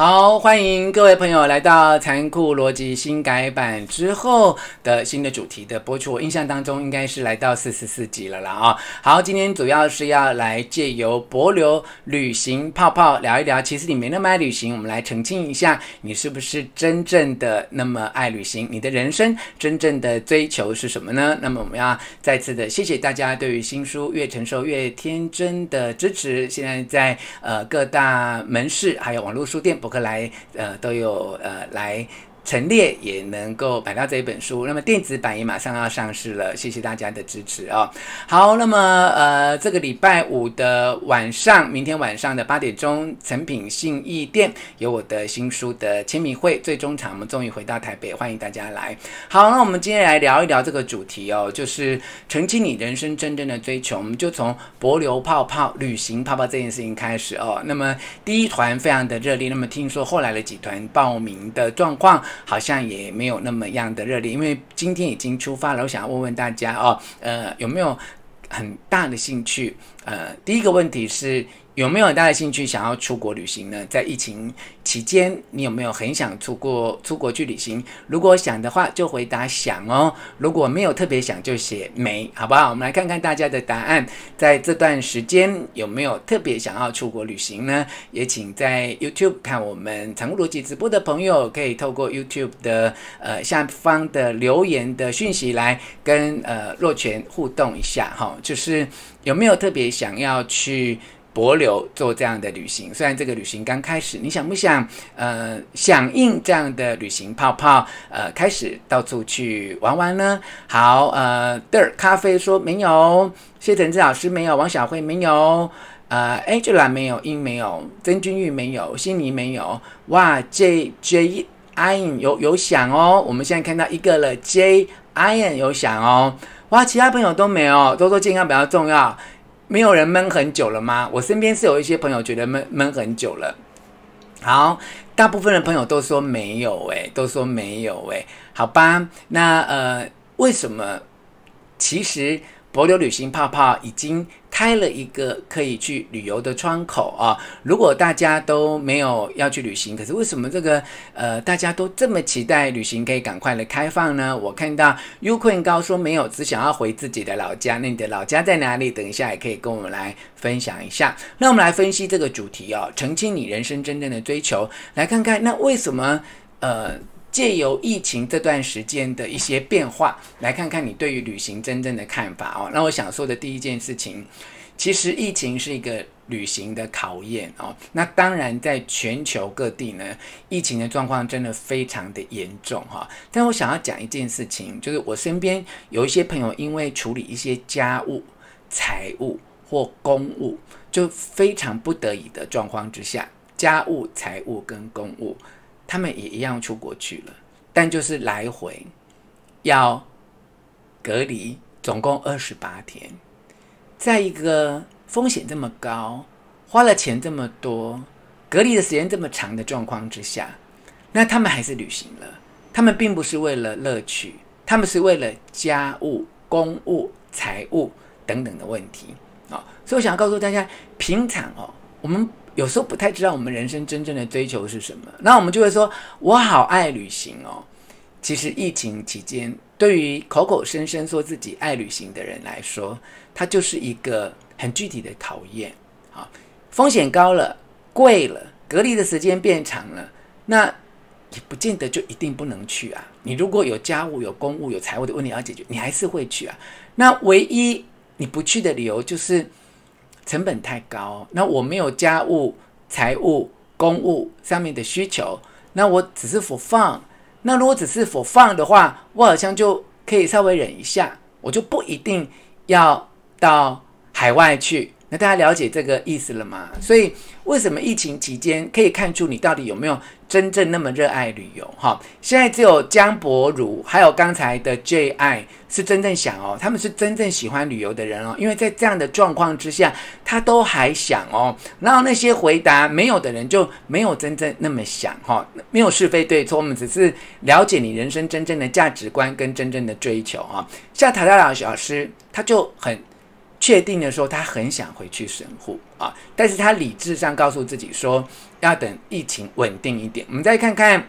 好，欢迎各位朋友来到《残酷逻辑》新改版之后的新的主题的播出。我印象当中应该是来到四十四集了啦啊。好，今天主要是要来借由帛琉旅行泡泡聊一聊。其实你没那么爱旅行，我们来澄清一下，你是不是真正的那么爱旅行？你的人生真正的追求是什么呢？那么我们要再次的谢谢大家对于新书《越成熟越天真》的支持。现在在呃各大门市还有网络书店可来，呃，都有呃来。陈列也能够买到这一本书，那么电子版也马上要上市了，谢谢大家的支持哦。好，那么呃，这个礼拜五的晚上，明天晚上的八点钟，诚品信义店有我的新书的签名会，最终场我们终于回到台北，欢迎大家来。好，那我们今天来聊一聊这个主题哦，就是澄清你人生真正的追求，我们就从帛琉泡泡旅行泡泡这件事情开始哦。那么第一团非常的热烈，那么听说后来的几团报名的状况。好像也没有那么样的热烈，因为今天已经出发了。我想问问大家哦，呃，有没有很大的兴趣？呃，第一个问题是。有没有很大的兴趣想要出国旅行呢？在疫情期间，你有没有很想出国出国去旅行？如果想的话，就回答想哦；如果没有特别想，就写没，好不好？我们来看看大家的答案。在这段时间，有没有特别想要出国旅行呢？也请在 YouTube 看我们残酷逻辑直播的朋友，可以透过 YouTube 的呃下方的留言的讯息来跟呃若泉互动一下哈、就是有没有特别想要去？帛琉做这样的旅行，虽然这个旅行刚开始，你想不想呃响应这样的旅行泡泡呃开始到处去玩玩呢？好呃，Dirt 咖啡说没有，谢承志老师没有，王小慧没有，呃，Angela 没有，英没有，曾君玉没有，悉尼没有，哇，J J I N 有有响哦，我们现在看到一个了，J Ian 有响哦，哇，其他朋友都没有，都说健康比较重要。没有人闷很久了吗？我身边是有一些朋友觉得闷闷很久了。好，大部分的朋友都说没有、欸，诶，都说没有、欸，诶，好吧。那呃，为什么？其实。帛琉旅行泡泡已经开了一个可以去旅游的窗口啊！如果大家都没有要去旅行，可是为什么这个呃大家都这么期待旅行可以赶快的开放呢？我看到 ukn 高说没有，只想要回自己的老家。那你的老家在哪里？等一下也可以跟我们来分享一下。那我们来分析这个主题哦，澄清你人生真正的追求，来看看那为什么呃。借由疫情这段时间的一些变化，来看看你对于旅行真正的看法哦。那我想说的第一件事情，其实疫情是一个旅行的考验哦。那当然，在全球各地呢，疫情的状况真的非常的严重哈。但我想要讲一件事情，就是我身边有一些朋友，因为处理一些家务、财务或公务，就非常不得已的状况之下，家务、财务跟公务。他们也一样出国去了，但就是来回要隔离，总共二十八天，在一个风险这么高、花了钱这么多、隔离的时间这么长的状况之下，那他们还是旅行了。他们并不是为了乐趣，他们是为了家务、公务、财务等等的问题啊、哦。所以我想告诉大家，平常哦，我们。有时候不太知道我们人生真正的追求是什么，那我们就会说：“我好爱旅行哦。”其实疫情期间，对于口口声声说自己爱旅行的人来说，它就是一个很具体的考验。啊，风险高了，贵了，隔离的时间变长了，那也不见得就一定不能去啊。你如果有家务、有公务、有财务的问题要解决，你还是会去啊。那唯一你不去的理由就是。成本太高，那我没有家务、财务、公务上面的需求，那我只是佛放。那如果只是佛放的话，我好像就可以稍微忍一下，我就不一定要到海外去。那大家了解这个意思了吗？所以为什么疫情期间可以看出你到底有没有真正那么热爱旅游？哈，现在只有江博如还有刚才的 J.I 是真正想哦，他们是真正喜欢旅游的人哦，因为在这样的状况之下，他都还想哦。然后那些回答没有的人就没有真正那么想哈，没有是非对错，我们只是了解你人生真正的价值观跟真正的追求啊。像塔塔老师他就很。确定的时候，他很想回去神户啊，但是他理智上告诉自己说，要等疫情稳定一点。我们再看看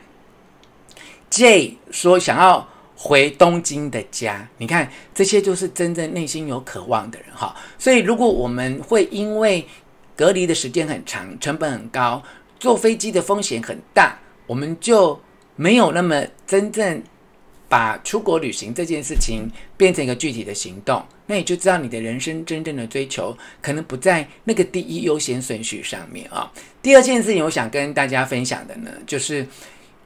J 说想要回东京的家，你看这些就是真正内心有渴望的人哈。所以如果我们会因为隔离的时间很长，成本很高，坐飞机的风险很大，我们就没有那么真正。把出国旅行这件事情变成一个具体的行动，那你就知道你的人生真正的追求可能不在那个第一优先顺序上面啊。第二件事情，我想跟大家分享的呢，就是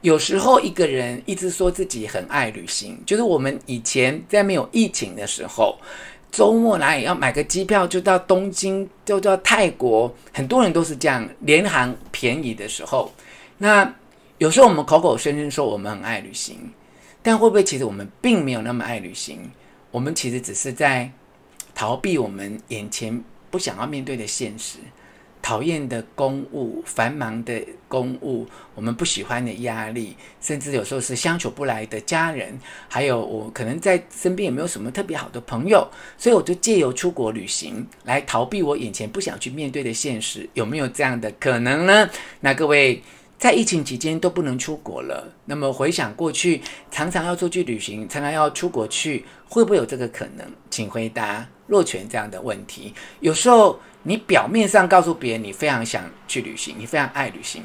有时候一个人一直说自己很爱旅行，就是我们以前在没有疫情的时候，周末哪里要买个机票就到东京，就到泰国，很多人都是这样，联航便宜的时候。那有时候我们口口声声说我们很爱旅行。但会不会其实我们并没有那么爱旅行？我们其实只是在逃避我们眼前不想要面对的现实，讨厌的公务、繁忙的公务，我们不喜欢的压力，甚至有时候是相处不来的家人，还有我可能在身边也没有什么特别好的朋友，所以我就借由出国旅行来逃避我眼前不想去面对的现实，有没有这样的可能呢？那各位。在疫情期间都不能出国了，那么回想过去，常常要出去旅行，常常要出国去，会不会有这个可能？请回答若权这样的问题。有时候你表面上告诉别人你非常想去旅行，你非常爱旅行，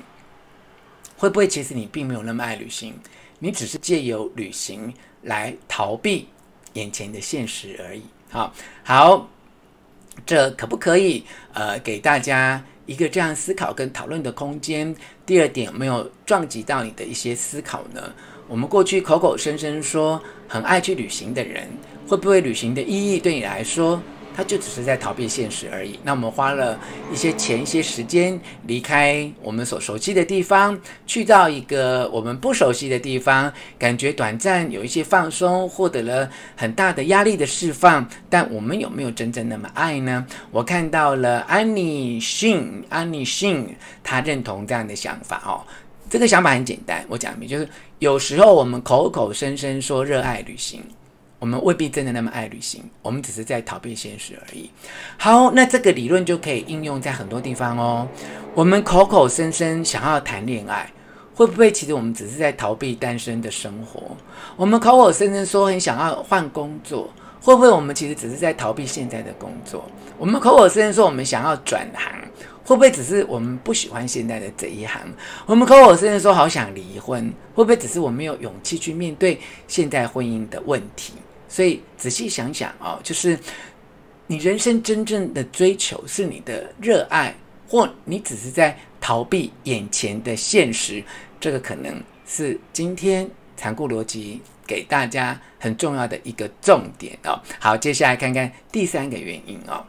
会不会其实你并没有那么爱旅行？你只是借由旅行来逃避眼前的现实而已。好，好，这可不可以？呃，给大家。一个这样思考跟讨论的空间。第二点，有没有撞击到你的一些思考呢？我们过去口口声声说很爱去旅行的人，会不会旅行的意义对你来说，他就只是在逃避现实而已。那我们花了一些钱、一些时间，离开我们所熟悉的地方，去到一个我们不熟悉的地方，感觉短暂有一些放松，获得了很大的压力的释放。但我们有没有真正那么爱呢？我看到了安妮逊，安妮逊，他认同这样的想法哦。这个想法很简单，我讲明就是有时候我们口口声声说热爱旅行。我们未必真的那么爱旅行，我们只是在逃避现实而已。好，那这个理论就可以应用在很多地方哦。我们口口声声想要谈恋爱，会不会其实我们只是在逃避单身的生活？我们口口声声说很想要换工作，会不会我们其实只是在逃避现在的工作？我们口口声声说我们想要转行，会不会只是我们不喜欢现在的这一行？我们口口声声说好想离婚，会不会只是我没有勇气去面对现在婚姻的问题？所以仔细想想啊，就是你人生真正的追求是你的热爱，或你只是在逃避眼前的现实，这个可能是今天残酷逻辑给大家很重要的一个重点哦。好，接下来看看第三个原因哦。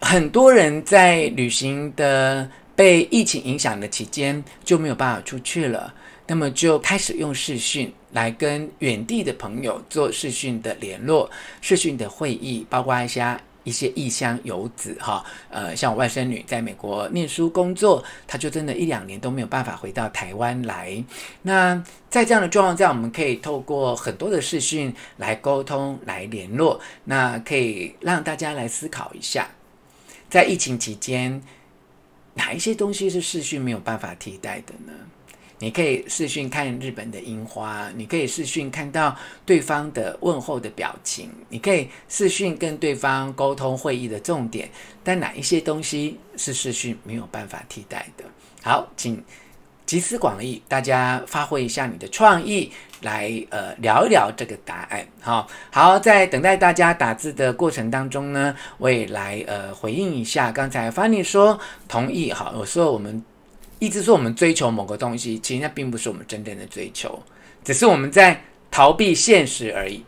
很多人在旅行的被疫情影响的期间就没有办法出去了，那么就开始用视讯。来跟远地的朋友做视讯的联络、视讯的会议，包括一些一些异乡游子哈，呃，像我外甥女在美国念书工作，她就真的一两年都没有办法回到台湾来。那在这样的状况下，我们可以透过很多的视讯来沟通、来联络，那可以让大家来思考一下，在疫情期间，哪一些东西是视讯没有办法替代的呢？你可以视讯看日本的樱花，你可以视讯看到对方的问候的表情，你可以视讯跟对方沟通会议的重点，但哪一些东西是视讯没有办法替代的？好，请集思广益，大家发挥一下你的创意，来呃聊一聊这个答案。好，好，在等待大家打字的过程当中呢，我也来呃回应一下刚才 Fanny 说同意。好，我说我们。一直说我们追求某个东西，其实那并不是我们真正的追求，只是我们在逃避现实而已。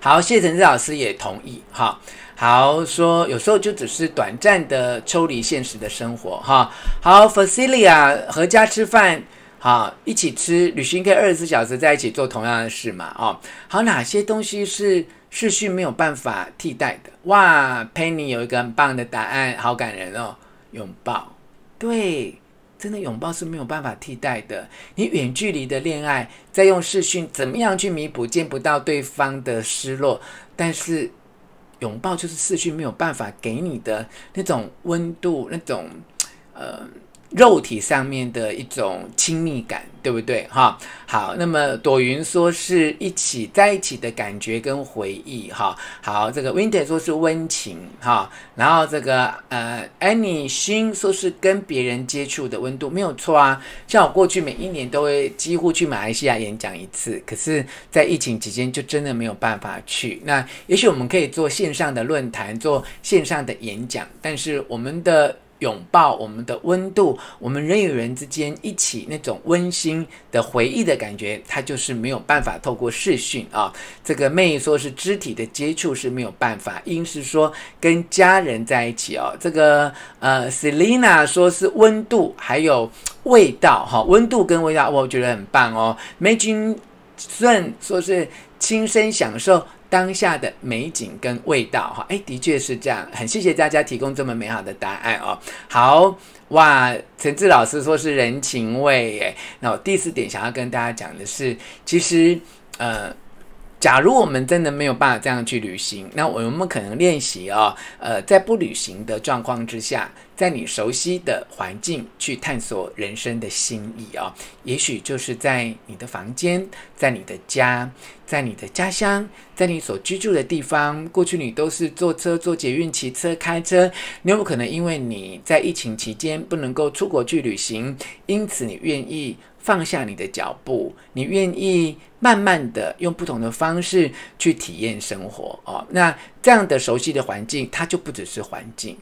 好，谢承志老师也同意哈。好，说有时候就只是短暂的抽离现实的生活哈。好，Facilia 合家吃饭，好，一起吃，旅行可以二十四小时在一起做同样的事嘛？哦，好，哪些东西是视讯没有办法替代的？哇，Penny 有一个很棒的答案，好感人哦，拥抱。对，真的拥抱是没有办法替代的。你远距离的恋爱，再用视讯，怎么样去弥补见不到对方的失落？但是拥抱就是视讯没有办法给你的那种温度，那种呃。肉体上面的一种亲密感，对不对？哈，好，那么朵云说是一起在一起的感觉跟回忆，哈，好，这个 Winter 说是温情，哈，然后这个呃 Annie 心说是跟别人接触的温度，没有错啊。像我过去每一年都会几乎去马来西亚演讲一次，可是，在疫情期间就真的没有办法去。那也许我们可以做线上的论坛，做线上的演讲，但是我们的。拥抱我们的温度，我们人与人之间一起那种温馨的回忆的感觉，它就是没有办法透过视讯啊。这个妹说是肢体的接触是没有办法，应是说跟家人在一起哦。这个呃，Selina 说是温度还有味道哈，温度跟味道我觉得很棒哦。梅君顺说是亲身享受。当下的美景跟味道，哈，哎，的确是这样，很谢谢大家提供这么美好的答案哦。好哇，陈志老师说是人情味，耶，那我第四点想要跟大家讲的是，其实，呃。假如我们真的没有办法这样去旅行，那我们可能练习哦，呃，在不旅行的状况之下，在你熟悉的环境去探索人生的新意哦。也许就是在你的房间，在你的家，在你的家乡，在你所居住的地方。过去你都是坐车、坐捷运、骑车、开车，你有没有可能因为你在疫情期间不能够出国去旅行，因此你愿意放下你的脚步，你愿意慢慢的用不同的方式去体验生活哦。那这样的熟悉的环境，它就不只是环境，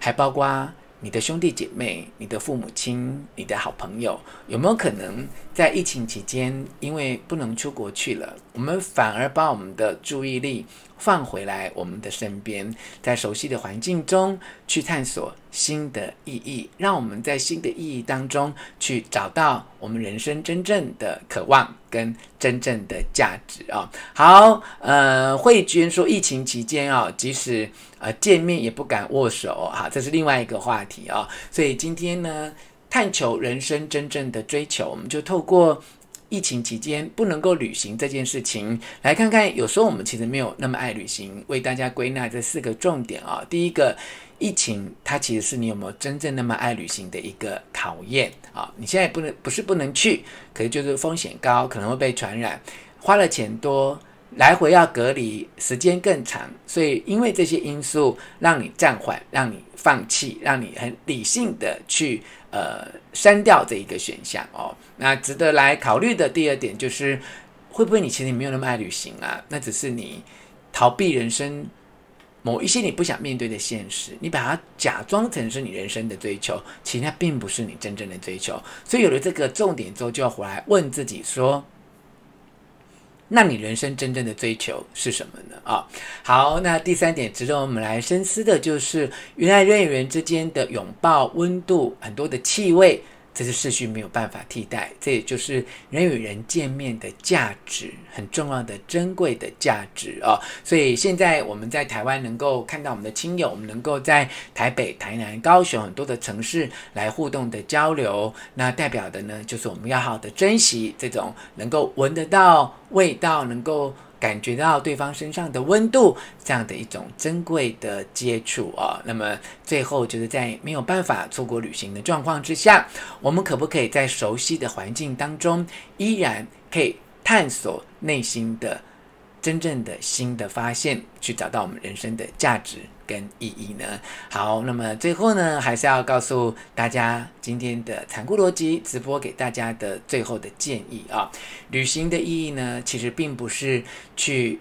还包括你的兄弟姐妹、你的父母亲、你的好朋友，有没有可能在疫情期间，因为不能出国去了，我们反而把我们的注意力放回来我们的身边，在熟悉的环境中去探索新的意义，让我们在新的意义当中去找到我们人生真正的渴望跟真正的价值啊！好，呃，慧娟说，疫情期间啊，即使呃见面也不敢握手，哈，这是另外一个话题啊。所以今天呢，探求人生真正的追求，我们就透过。疫情期间不能够旅行这件事情，来看看，有时候我们其实没有那么爱旅行。为大家归纳这四个重点啊、第一个，疫情它其实是你有没有真正那么爱旅行的一个考验啊、你现在不能不是不能去，可是就是风险高，可能会被传染，花了钱多，来回要隔离，时间更长，所以因为这些因素，让你暂缓，让你放弃，让你很理性的去。呃，删掉这一个选项哦。那值得来考虑的第二点就是，会不会你其实没有那么爱旅行啊？那只是你逃避人生某一些你不想面对的现实，你把它假装成是你人生的追求，其实那并不是你真正的追求。所以有了这个重点之后，就要回来问自己说。那你人生真正的追求是什么呢？啊，好，那第三点值得我们来深思的就是，原来人与人之间的拥抱温度，很多的气味。这是视讯没有办法替代，这也就是人与人见面的价值，很重要的、珍贵的价值哦。所以现在我们在台湾能够看到我们的亲友，我们能够在台北、台南、高雄很多的城市来互动的交流，那代表的呢，就是我们要好好的珍惜这种能够闻得到味道，能够。感觉到对方身上的温度，这样的一种珍贵的接触啊、那么最后就是在没有办法出国旅行的状况之下，我们可不可以在熟悉的环境当中，依然可以探索内心的真正的新的发现，去找到我们人生的价值？跟意义呢？好，那么最后呢，还是要告诉大家今天的残酷逻辑直播给大家的最后的建议啊。旅行的意义呢，其实并不是去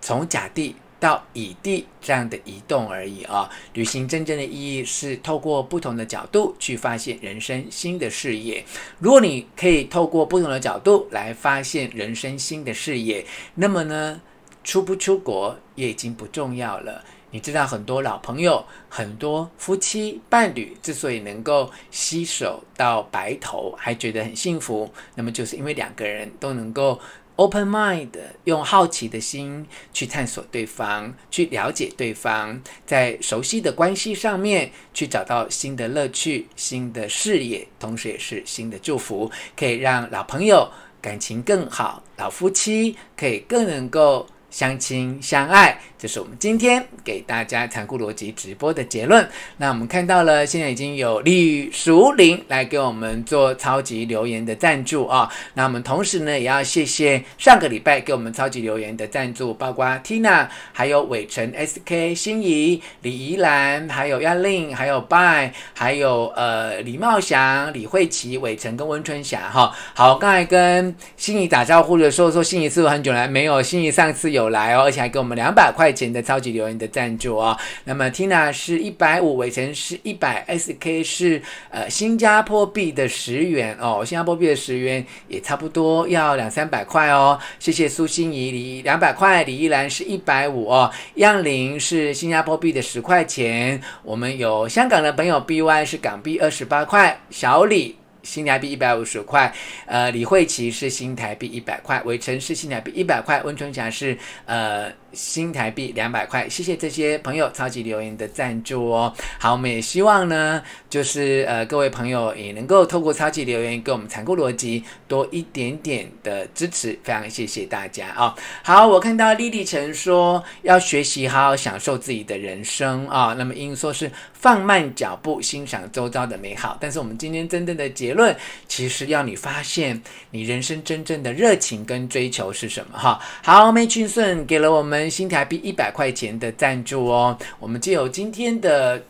从甲地到乙地这样的移动而已啊。旅行真正的意义是透过不同的角度去发现人生新的视野。如果你可以透过不同的角度来发现人生新的视野，那么呢，出不出国也已经不重要了。你知道很多老朋友、很多夫妻伴侣之所以能够携手到白头，还觉得很幸福，那么就是因为两个人都能够 open mind，用好奇的心去探索对方，去了解对方，在熟悉的关系上面去找到新的乐趣、新的视野，同时也是新的祝福，可以让老朋友感情更好，老夫妻可以更能够相亲相爱。这是我们今天给大家残酷逻辑直播的结论。那我们看到了，现在已经有李淑玲来给我们做超级留言的赞助啊。那我们同时呢，也要谢谢上个礼拜给我们超级留言的赞助，包括 Tina，还有伟成、SK、心仪、李怡兰，还有亚令，还有 By，还有呃李茂祥、李慧琪、伟成跟温春霞哈。好，刚才跟心仪打招呼的时候说，心仪是不是很久来没有？心仪上次有有来哦，而且还给我们两百块钱的超级留言的赞助、哦，那么 Tina 是一百五，伟成是一百，SK 是呃新加坡币的十元哦，新加坡币的十元也差不多要两三百块哦。谢谢苏心怡，李两百块，李依兰是一百五哦，央林是新加坡币的十块钱，我们有香港的朋友 BY 是港币二十八块，小李。新台币一百五十块，呃，李慧琪是新台币一百块，韦成是新台币一百块，温春霞是呃新台币两百块，谢谢这些朋友超级留言的赞助哦。好，我们也希望呢，就是呃各位朋友也能够透过超级留言给我们残酷逻辑多一点点的支持，非常谢谢大家啊、好，我看到莉莉陈说要学习好好享受自己的人生啊、那么英说是放慢脚步欣赏周遭的美好，但是我们今天真正的结论其实要你发现你人生真正的热情跟追求是什么哈。好，梅俊顺给了我们新台币一百块钱的赞助哦。我们借由今天的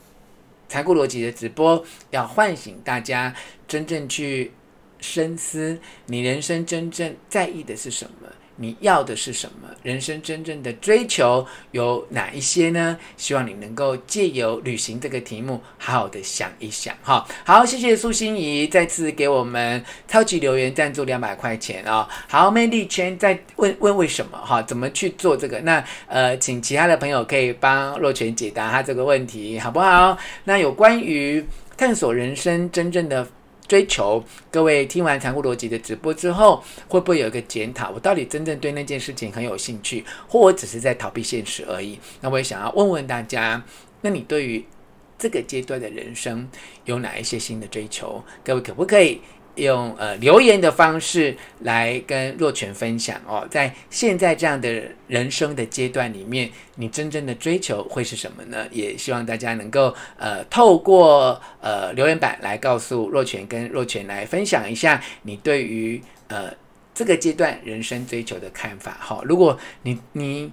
残酷逻辑的直播，要唤醒大家真正去深思，你人生真正在意的是什么。你要的是什么？人生真正的追求有哪一些呢？希望你能够借由旅行这个题目，好好的想一想哈。好，谢谢苏心怡再次给我们超级留言赞助两百块钱啊、哦。好，魅力圈在问问为什么哈？怎么去做这个？那呃，请其他的朋友可以帮若泉解答他这个问题，好不好？那有关于探索人生真正的。追求，各位听完残酷逻辑的直播之后，会不会有一个检讨？我到底真正对那件事情很有兴趣，或我只是在逃避现实而已？那我也想要问问大家，那你对于这个阶段的人生有哪一些新的追求？各位可不可以？用呃留言的方式来跟若泉分享哦，在现在这样的人生的阶段里面，你真正的追求会是什么呢？也希望大家能够呃透过呃留言板来告诉若泉跟若泉来分享一下你对于呃这个阶段人生追求的看法。好，如果你你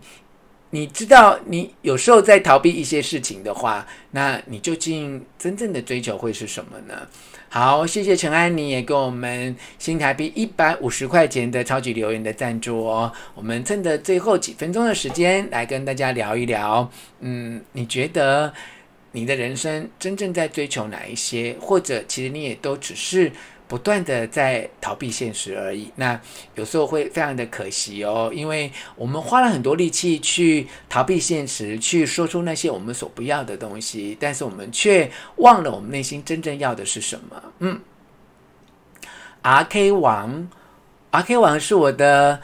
你知道你有时候在逃避一些事情的话，那你究竟真正的追求会是什么呢？好，谢谢陈安妮也给我们新台币一百五十块钱的超级留言的赞助哦。我们趁着最后几分钟的时间来跟大家聊一聊，嗯，你觉得你的人生真正在追求哪一些？或者其实你也都只是。不断的在逃避现实而已，那有时候会非常的可惜哦，因为我们花了很多力气去逃避现实，去说出那些我们所不要的东西，但是我们却忘了我们内心真正要的是什么。嗯，RK 王，RK 王是我的。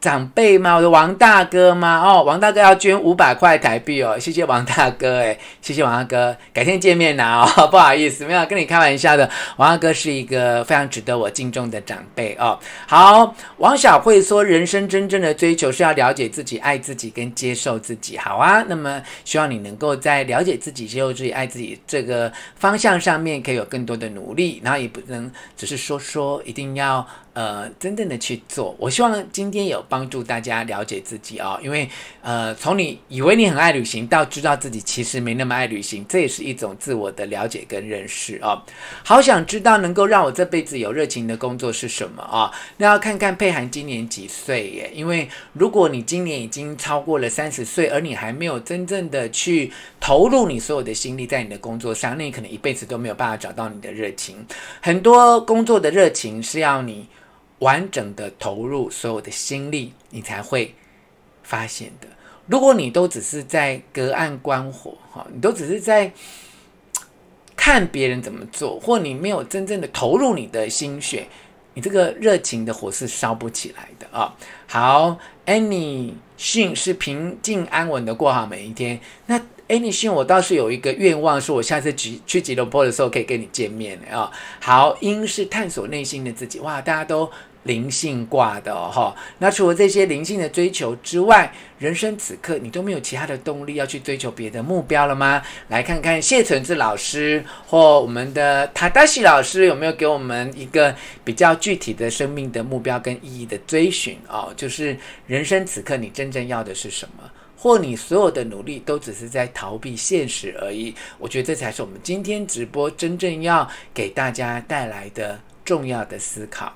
长辈吗？我的王大哥吗？哦，王大哥要捐五百块台币哦，谢谢王大哥，诶，谢谢王大哥，改天见面拿哦，不好意思，没有跟你开玩笑的，王大哥是一个非常值得我敬重的长辈哦。好，王小慧说，人生真正的追求是要了解自己、爱自己跟接受自己。好啊，那么希望你能够在了解自己、接受自己、爱自己这个方向上面，可以有更多的努力，然后也不能只是说说，一定要。呃，真正的去做，我希望今天有帮助大家了解自己哦，因为呃，从你以为你很爱旅行，到知道自己其实没那么爱旅行，这也是一种自我的了解跟认识哦。好想知道能够让我这辈子有热情的工作是什么啊？那要看看佩涵今年几岁耶？因为如果你今年已经超过了三十岁，而你还没有真正的去投入你所有的心力在你的工作上，那你可能一辈子都没有办法找到你的热情。很多工作的热情是要你。完整的投入所有的心力，你才会发现的。如果你都只是在隔岸观火，哈，你都只是在看别人怎么做，或你没有真正的投入你的心血，你这个热情的火是烧不起来的啊、好，Annie 信是平静安稳的过好每一天。那 Annie 信，我倒是有一个愿望，说我下次去去吉隆坡的时候可以跟你见面的啊、好，因是探索内心的自己，哇，大家都。灵性挂的哦，那除了这些灵性的追求之外，人生此刻你都没有其他的动力要去追求别的目标了吗？来看看谢纯志老师或我们的塔达西老师有没有给我们一个比较具体的生命的目标跟意义的追寻哦，就是人生此刻你真正要的是什么？或你所有的努力都只是在逃避现实而已？我觉得这才是我们今天直播真正要给大家带来的重要的思考。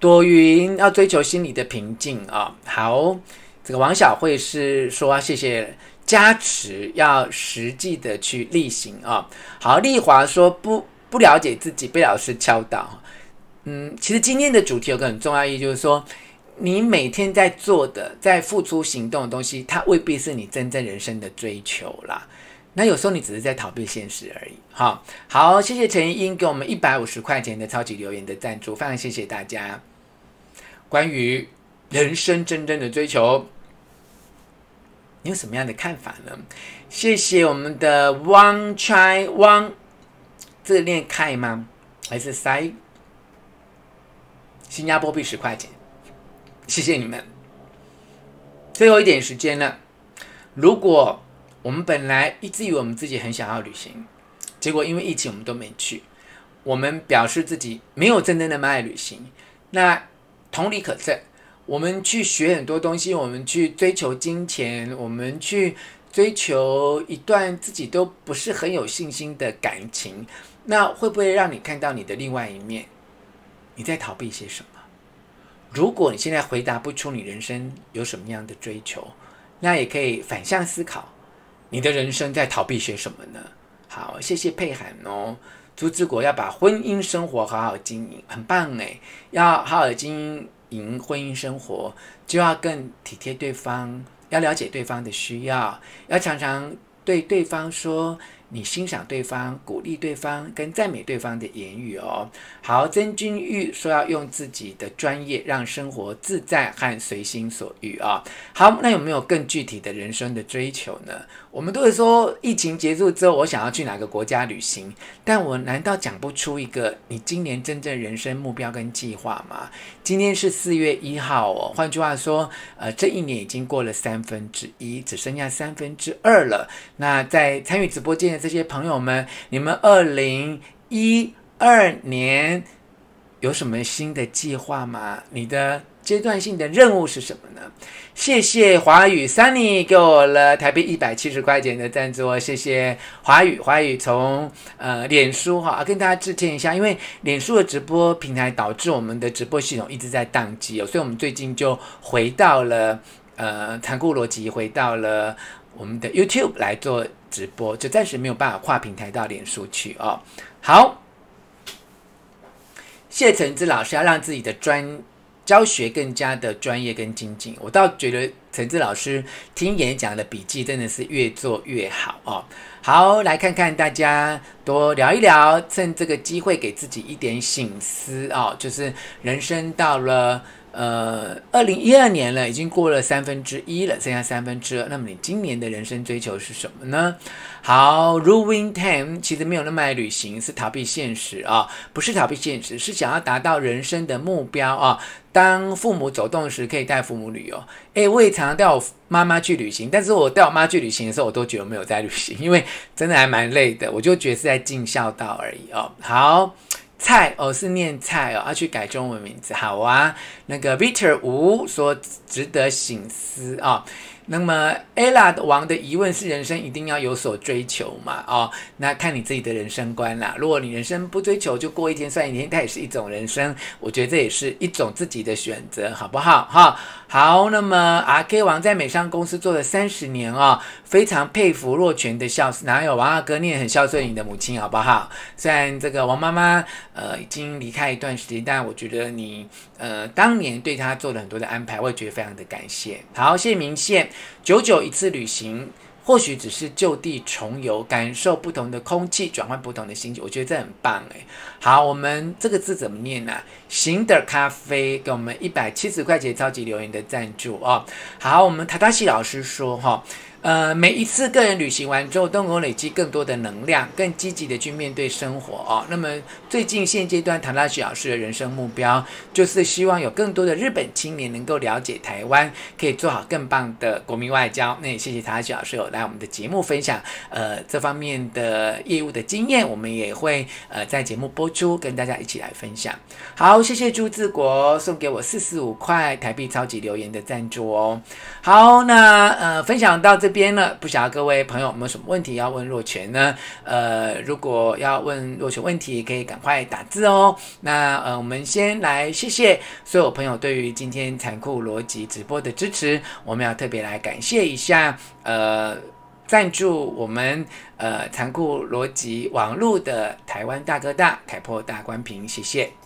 朵云要追求心理的平静啊、好，这个王小慧是说谢谢加持，要实际的去例行啊、好，丽华说不不了解自己被老师敲倒。嗯，其实今天的主题有个很重要意义，就是说你每天在做的、在付出行动的东西，它未必是你真正人生的追求啦。那有时候你只是在逃避现实而已。好，好，谢谢陈英给我们一百五十块钱的超级留言的赞助，非常谢谢大家。关于人生真正的追求，你有什么样的看法呢？谢谢我们的汪 Chai 汪，这个念开吗？还是塞？新加坡币十块钱，谢谢你们。最后一点时间了，如果我们本来一直以为我们自己很想要旅行，结果因为疫情我们都没去，我们表示自己没有真正那么爱旅行，那。同理可证，我们去学很多东西，我们去追求金钱，我们去追求一段自己都不是很有信心的感情，那会不会让你看到你的另外一面？你在逃避些什么？如果你现在回答不出你人生有什么样的追求，那也可以反向思考，你的人生在逃避些什么呢？好，谢谢佩涵哦。朱志国要把婚姻生活好好经营，很棒哎，要好好经营婚姻生活，就要更体贴对方，要了解对方的需要，要常常对对方说。你欣赏对方、鼓励对方跟赞美对方的言语哦。好，曾君玉说要用自己的专业让生活自在和随心所欲啊、好，那有没有更具体的人生的追求呢？我们都会说疫情结束之后，我想要去哪个国家旅行，但我难道讲不出一个你今年真正人生目标跟计划吗？今天是四月一号哦，换句话说，呃，这一年已经过了三分之一，只剩下三分之二了。那在参与直播间。这些朋友们，你们二零一二年有什么新的计划吗？你的阶段性的任务是什么呢？谢谢华语 Sunny 给我了台币一百七十块钱的赞助，谢谢华语。华语从呃脸书哈，跟大家致歉一下，因为脸书的直播平台导致我们的直播系统一直在宕机哦，所以我们最近就回到了呃残酷逻辑，回到了我们的 YouTube 来做。直播就暂时没有办法跨平台到脸书去哦。好，谢承志老师要让自己的专教学更加的专业跟精进，我倒觉得承志老师听演讲的笔记真的是越做越好哦。好，来看看大家多聊一聊，趁这个机会给自己一点醒思哦，就是人生到了。呃，二零一二年了，已经过了三分之一了，剩下三分之二。那么你今年的人生追求是什么呢？好，Ruin Time 其实没有那么爱旅行，是逃避现实啊、不是逃避现实，是想要达到人生的目标啊、当父母走动时，可以带父母旅游。诶，我也常常带我妈妈去旅行，但是我带我妈去旅行的时候，我都觉得没有在旅行，因为真的还蛮累的，我就觉得是在尽孝道而已哦。好。菜哦，是念菜哦，要去改中文名字，好啊。那个 Victor 吴说值得省思啊。哦那么，Ella 王的疑问是：人生一定要有所追求嘛？哦，那看你自己的人生观啦。如果你人生不追求，就过一天算一天，它也是一种人生。我觉得这也是一种自己的选择，好不好？哈、好。那么，RK 王在美商公司做了三十年哦，非常佩服若泉的孝。哪有王二哥，你也很孝顺你的母亲，好不好？虽然这个王妈妈呃已经离开一段时间，但我觉得你呃当年对她做了很多的安排，我也觉得非常的感谢。好，谢谢明宪。久久一次旅行，或许只是就地重游，感受不同的空气，转换不同的心情。我觉得这很棒诶。好，我们这个字怎么念呢、啊？行的咖啡给我们一百七十块钱超级留言的赞助哦。好，我们塔塔西老师说哈。呃，每一次个人旅行完之后，都能够累积更多的能量，更积极的去面对生活哦。那么最近现阶段，唐大旭老师的人生目标就是希望有更多的日本青年能够了解台湾，可以做好更棒的国民外交。那也谢谢唐大旭老师有来我们的节目分享，呃，这方面的业务的经验，我们也会呃在节目播出，跟大家一起来分享。好，谢谢朱志国送给我四十五块台币超级留言的赞助哦。好，那呃分享到这。这边呢，不晓得各位朋友有没有什么问题要问若泉呢？呃，如果要问若泉问题，可以赶快打字哦。那呃，我们先来谢谢所有朋友对于今天残酷逻辑直播的支持，我们要特别来感谢一下呃赞助我们呃残酷逻辑网络的台湾大哥大凯擘大官平，谢谢。